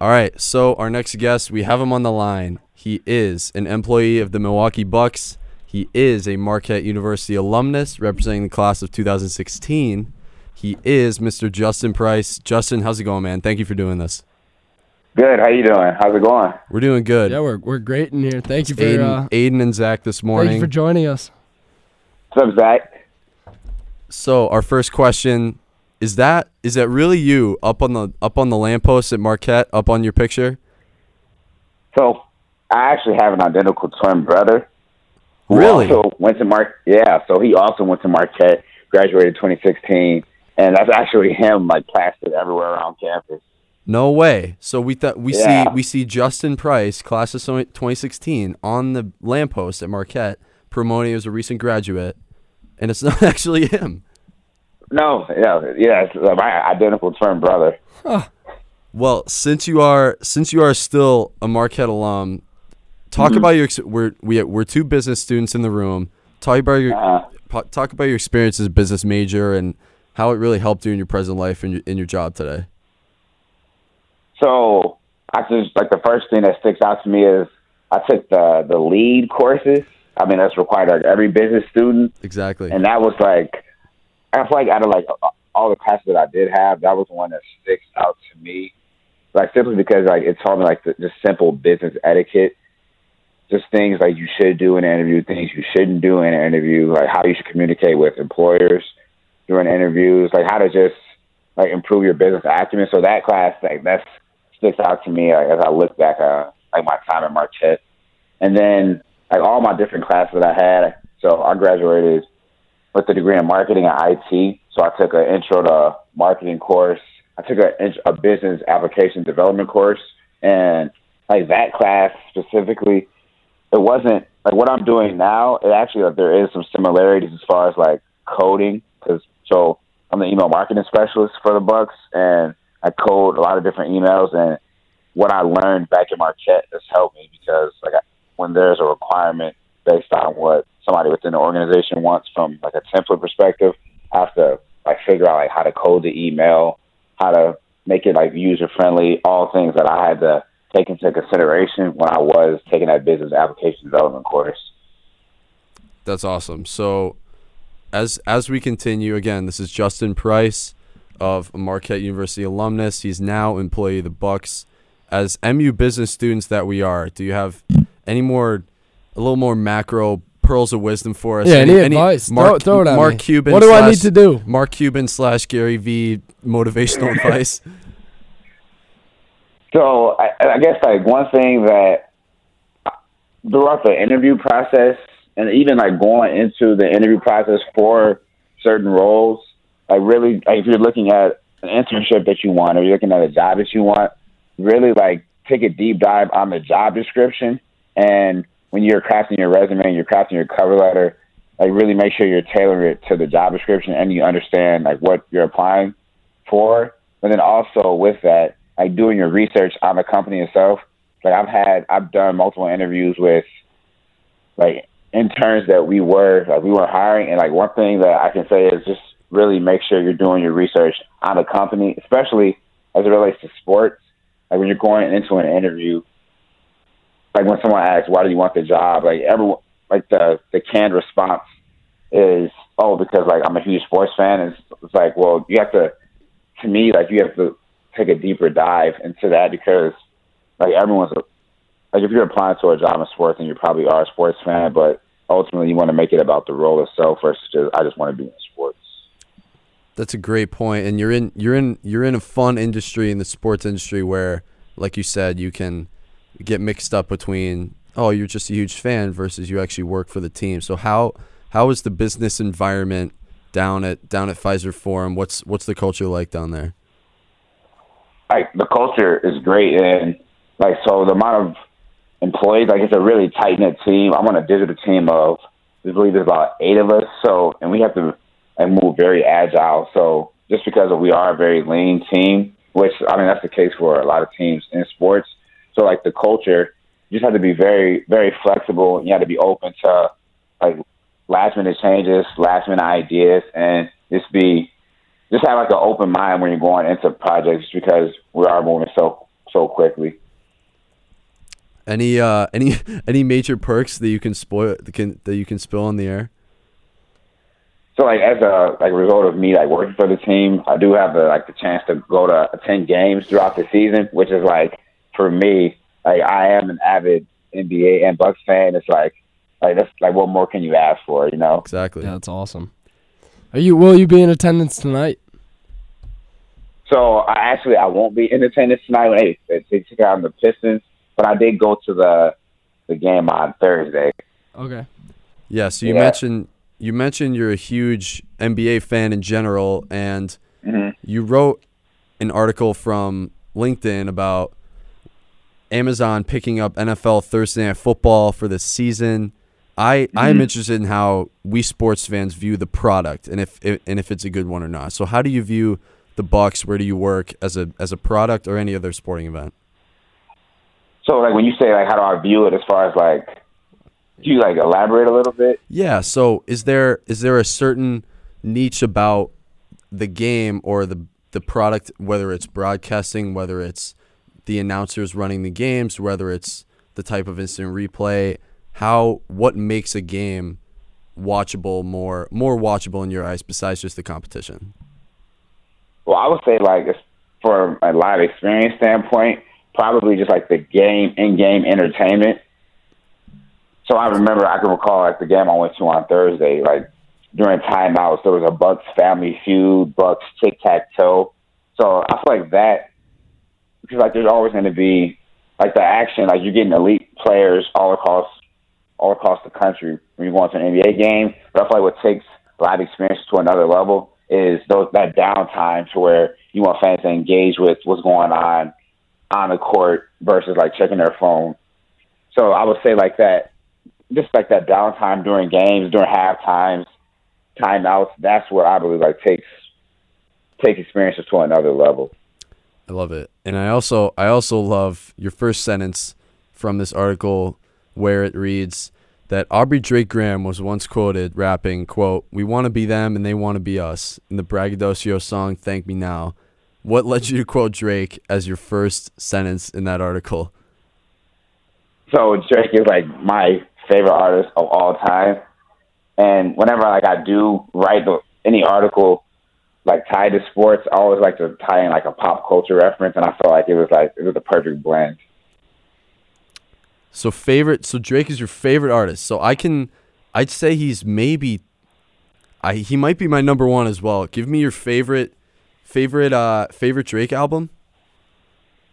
All right, so our next guest, we have him on the line. He is an employee of the Milwaukee Bucks. He is a Marquette University alumnus representing the class of 2016. He is Mr. Justin Price. Justin, how's it going, man? Thank you for doing this. Good. How you doing? How's it going? We're doing good. Yeah, we're we're great in here. Thank you for Aidan, uh, Aidan and Zack this thank morning. you for joining us. What's up, Zack? So our first question is that is that really you up on the up on the lamppost at Marquette up on your picture? So, I actually have an identical twin brother. Really? Also went to Mar. Yeah. So he also went to Marquette, graduated 2016, and that's actually him, like plastered everywhere around campus. No way. So we thought we Yeah. see we see Justin Price, class of 2016, on the lamppost at Marquette, promoting as a recent graduate, and it's not actually him. No. Yeah. Yeah. It's uh, my identical twin brother. Well, since you are since you are still a Marquette alum, talk about your ex- we're we we're two business students in the room. Talk about your Uh, talk about your experience as a business major and how it really helped you in your present life and your, in your job today. so I just like the first thing that sticks out to me is I took the the lead courses. I mean, that's required of every business student. Exactly. and that was like I feel like out of like all the classes that I did have, that was one that sticks out to me. Like simply because like it taught me like the, just simple business etiquette, just things like you should do in an interview, things you shouldn't do in an interview, like how you should communicate with employers during interviews, like how to just like improve your business acumen. So that class, like that sticks out to me like, as I look back uh like my time at Marquette, and then like all my different classes that I had. So I graduated with a degree in marketing and IT. So I took an intro to marketing course. I took a, a business application development course, and like that class specifically, it wasn't like what I'm doing now. It actually like, there is some similarities as far as like coding, because so I'm the email marketing specialist for the Bucks, and I code a lot of different emails. And what I learned back in Marquette has helped me because like I, when there's a requirement based on what somebody within the organization wants from like a template perspective, I have to like figure out like how to code the email, how to make it like user friendly, all things that I had to take into consideration when I was taking that business application development course. That's awesome. So, as as we continue, again, this is Justin Price of Marquette University alumnus. He's now employee of the Bucks. As MU business students that we are, do you have any more, a little more macro pearls of wisdom for us? Yeah, any advice? Throw- throw it at me. Mark me. Cuban. What do I need to do? Mark Cuban slash Gary V motivational advice. So I, I guess like one thing that throughout the interview process and even like going into the interview process for certain roles, like really like if you're looking at an internship that you want or you're looking at a job that you want, really like take a deep dive on the job description and when you're crafting your resume and you're crafting your cover letter, like really make sure you're tailoring it to the job description and you understand like what you're applying for. But then also with that, like doing your research on the company itself. Like I've had, I've done multiple interviews with like interns that we were, like we were hiring, and like one thing that I can say is just really make sure you're doing your research on the company, especially as it relates to sports. Like when you're going into an interview, like when someone asks, "Why do you want the job?" Like everyone, like the the canned response is, "Oh, because like I'm a huge sports fan." And it's, it's like, well, you have to, to me, like you have to take a deeper dive into that because like everyone's like if you're applying to a job in sports and you probably are a sports fan, but ultimately you want to make it about the role itself versus just I just want to be in sports. That's a great point, and you're in you're in you're in a fun industry in the sports industry where, like you said, you can get mixed up between oh you're just a huge fan versus you actually work for the team. So how how is the business environment down at down at Fiserv Forum? What's what's the culture like down there? Like the culture is great and like so the amount of employees, like it's a really tight knit team. I'm on a digital team of I believe there's about eight of us, so and we have to and move very agile. So just because we are a very lean team, which I mean that's the case for a lot of teams in sports. So like the culture, you just have to be very, very flexible and you have to be open to like last minute changes, last minute ideas and just be just have like an open mind when you're going into projects because we are moving so so quickly. Any uh any any major perks that you can spoil that can that you can spill on the air? So like as a like a result of me like working for the team, I do have the like the chance to go to attend games throughout the season, which is like for me, like I am an avid NBA and Bucks fan. It's like like that's like what more can you ask for, you know? Exactly. Yeah, that's awesome. Are you will you be in attendance tonight? So I actually I won't be in attendance tonight when they, they took out the Pistons, but I did go to the the game on Thursday. Okay. Yeah. So you yeah. mentioned you mentioned you're a huge NBA fan in general, and mm-hmm. you wrote an article from LinkedIn about Amazon picking up NFL Thursday Night Football for the season. I mm-hmm. I'm interested in how we sports fans view the product and if, if and if it's a good one or not. So how do you view the Bucks? Where do you work as a as a product or any other sporting event? So like when you say like how do I view it as far as like do you like elaborate a little bit? Yeah. So is there is there a certain niche about the game or the the product, whether it's broadcasting, whether it's the announcers running the games, whether it's the type of instant replay, how what makes a game watchable more more watchable in your eyes besides just the competition? Well, I would say like from a live experience standpoint, probably just like the game in game entertainment. So I remember I can recall like the game I went to on Thursday, like during timeouts there was a Bucks family feud, Bucks tic tac toe. So I feel like that because like there's always going to be like the action, like you're getting elite players all across all across the country when you go into an NBA game. But I feel like what takes live experience to another level is those that downtime to where you want fans to engage with what's going on on the court versus like checking their phone. So I would say like that, just like that downtime during games, during half times, timeouts. That's what I believe like takes take experiences to another level. I love it, and I also I also love your first sentence from this article where it reads that Aubrey Drake Graham was once quoted rapping, quote, We want to be them and they want to be us in the Braggadocio song Thank Me Now. What led you to quote Drake as your first sentence in that article? So Drake is like my favorite artist of all time. And whenever like I do write any article like tied to sports, I always like to tie in like a pop culture reference and I felt like it was like it was a perfect blend. So favorite. So Drake is your favorite artist. So I can, I'd say he's maybe, I he might be my number one as well. Give me your favorite, favorite, uh, favorite Drake album.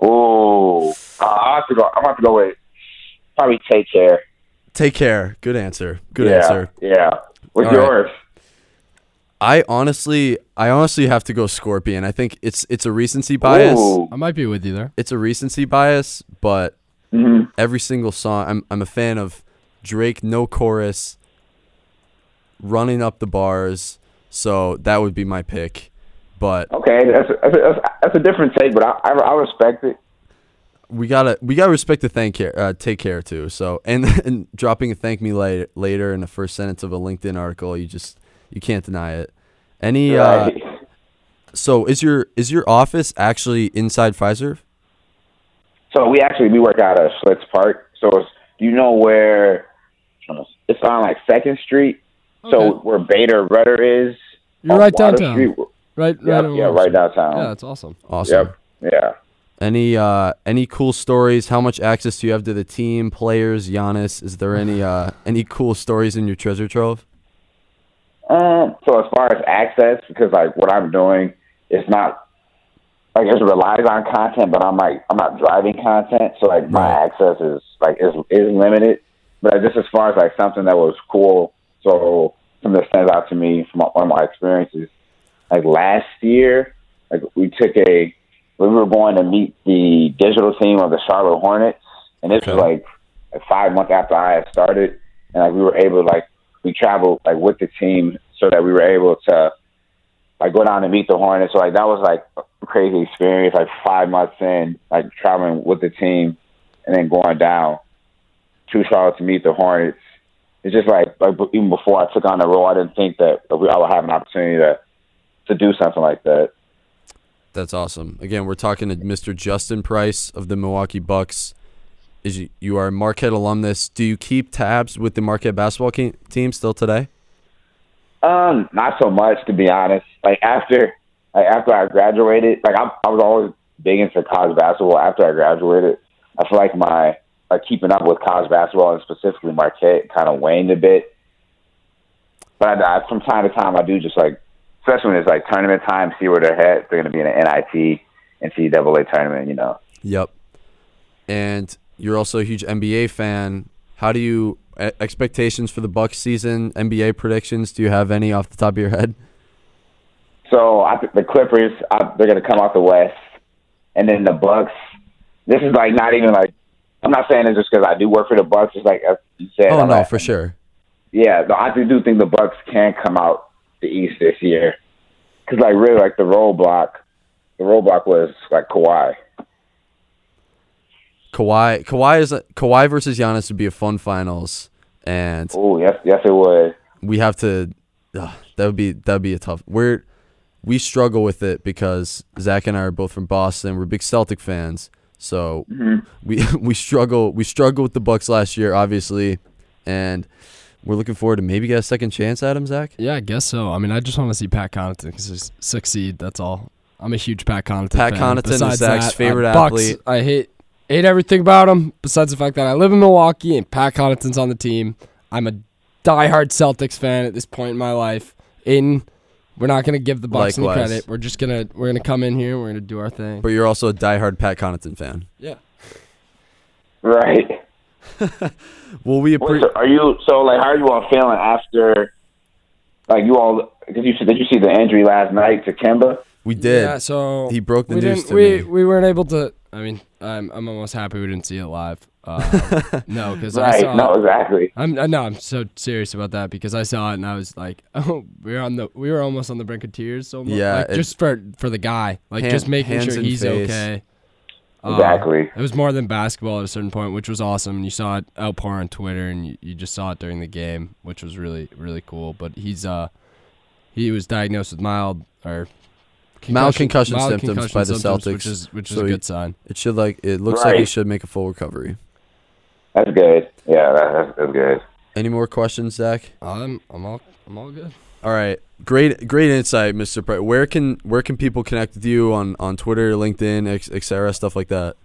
Oh, uh, I have to go. I'm have to go with probably Take Care. Take Care. Good answer. Good yeah, answer. Yeah. What's All yours? Right. I honestly, I honestly have to go Scorpion. I think it's it's a recency bias. Ooh. I might be with you there. It's a recency bias, but Mm-hmm. Every single song. I'm I'm a fan of Drake, no chorus, running up the bars. So that would be my pick. But okay, that's a, that's a, that's a different take, but I, I, I respect it. We gotta we gotta respect the thank care uh, take care too. So and and dropping a thank me later later in the first sentence of a LinkedIn article, you just you can't deny it. Any uh, right. uh, so is your is your office actually inside Fiserv? So we actually we work out of Schlitz Park. So it's, do you know where? It's on like Second Street. Okay. So where Beta Rudder is. You're right Water downtown. Street. Right, right. Yep, yeah, right downtown. Yeah, that's awesome. Awesome. Yep. Yeah. Any uh any cool stories? How much access do you have to the team, players, Giannis? Is there any uh any cool stories in your treasure trove? Um, so as far as access, because like what I'm doing is not like it relies on content, but I'm like I'm not driving content, so like my right. access is like is is limited. But just as far as like something that was cool, so something that stands out to me from one of my experiences, like last year, like we took a we were going to meet the digital team of the Charlotte Hornets, and this okay. was like, like five months after I had started, and like we were able to like we traveled like with the team so that we were able to like go down and meet the Hornets. So like that was like a crazy experience. Like five months in, like traveling with the team, and then going down to Charlotte to meet the Hornets. It's just like like even before I took on the role, I didn't think that I would have an opportunity to to do something like that. That's awesome. Again, we're talking to Mr. Justin Price of the Milwaukee Bucks. Is you, you are a Marquette alumnus? Do you keep tabs with the Marquette basketball ke- team still today? Um, not so much to be honest. Like after, like after I graduated, like I, I was always big into college basketball. After I graduated, I feel like my like keeping up with college basketball and specifically Marquette kind of waned a bit. But I, I, from time to time, I do just like, especially when it's like tournament time, see where they're at. They're going to be in an NIT, and NCAA tournament, you know. Yep. And you're also a huge NBA fan. How do you expectations for the Bucks season? NBA predictions? Do you have any off the top of your head? So I think the Clippers, I, they're going to come out the West, and then the Bucks. This is like not even like I'm not saying it just because I do work for the Bucks. It's like as you said. Oh I'm no, like- for sure. Yeah, no, I do do think the Bucks can come out the East this year because like really like the roadblock, the roadblock was like Kawhi. Kawhi, Kawhi is a, Kawhi versus Giannis would be a fun finals, and Oh yes, yes it would. we have to. Uh, that would be that would be a tough. We're we struggle with it because Zack and I are both from Boston. We're big Celtic fans, so we we struggle we struggled with the Bucks last year, obviously, and we're looking forward to maybe get a second chance at him, Zack. Yeah, I guess so. I mean, I just want to see Pat Connaughton succeed. That's all. I'm a huge Pat Connaughton Pat fan. Connaughton is Besides Zack's that, favorite uh, Bucks, athlete. I hate hate everything about him. Besides the fact that I live in Milwaukee and Pat Connaughton's on the team. I'm a diehard Celtics fan at this point in my life. Aidan, we're not gonna give the Bucks any Likewise. credit. We're just gonna we're gonna come in here. We're gonna do our thing. But you're also a diehard Pat Connaughton fan. Yeah. Right. Well, we Wait, appreciate. so are you so like how are you all feeling after? Like you all, because you did you see the injury last night to Kemba? We did. Yeah. So he broke the we news didn't. to we me. we weren't able to. I mean, I'm I'm almost happy we didn't see it live. Uh, no, because I Right. saw. No, exactly. I'm no, I'm so serious about that because I saw it and I was like, oh, we were on the we were almost on the brink of tears. So much. Yeah, like, just for for the guy, like Hand- just making sure he's face. okay. Uh, Exactly. it was more than basketball at a certain point, which was awesome. And you saw it outpour on Twitter, and you, you just saw it during the game, which was really really cool. But he's uh he was diagnosed with mild or Mild concussion mild symptoms concussion by the symptoms, Celtics. which is which is So a he- good sign. It should like it looks like he should make a full recovery. That's good. Yeah, that, that's, that's good. Any more questions, Zack? I'm I'm all I'm all good. All right, great, great insight, Mr. Price. Where can where can people connect with you on on Twitter, LinkedIn, ex- etc., stuff like that?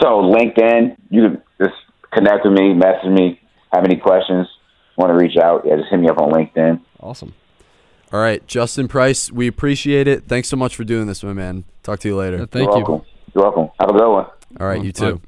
So LinkedIn, you can just connect with me, message me, have any questions, want to reach out, yeah, just hit me up on LinkedIn. Awesome. All right, Justin Price, we appreciate it. Thanks so much for doing this, my man. Talk to you later. Uh, thank You're you. welcome. You're welcome. Have a good one. All right, you Bye. too.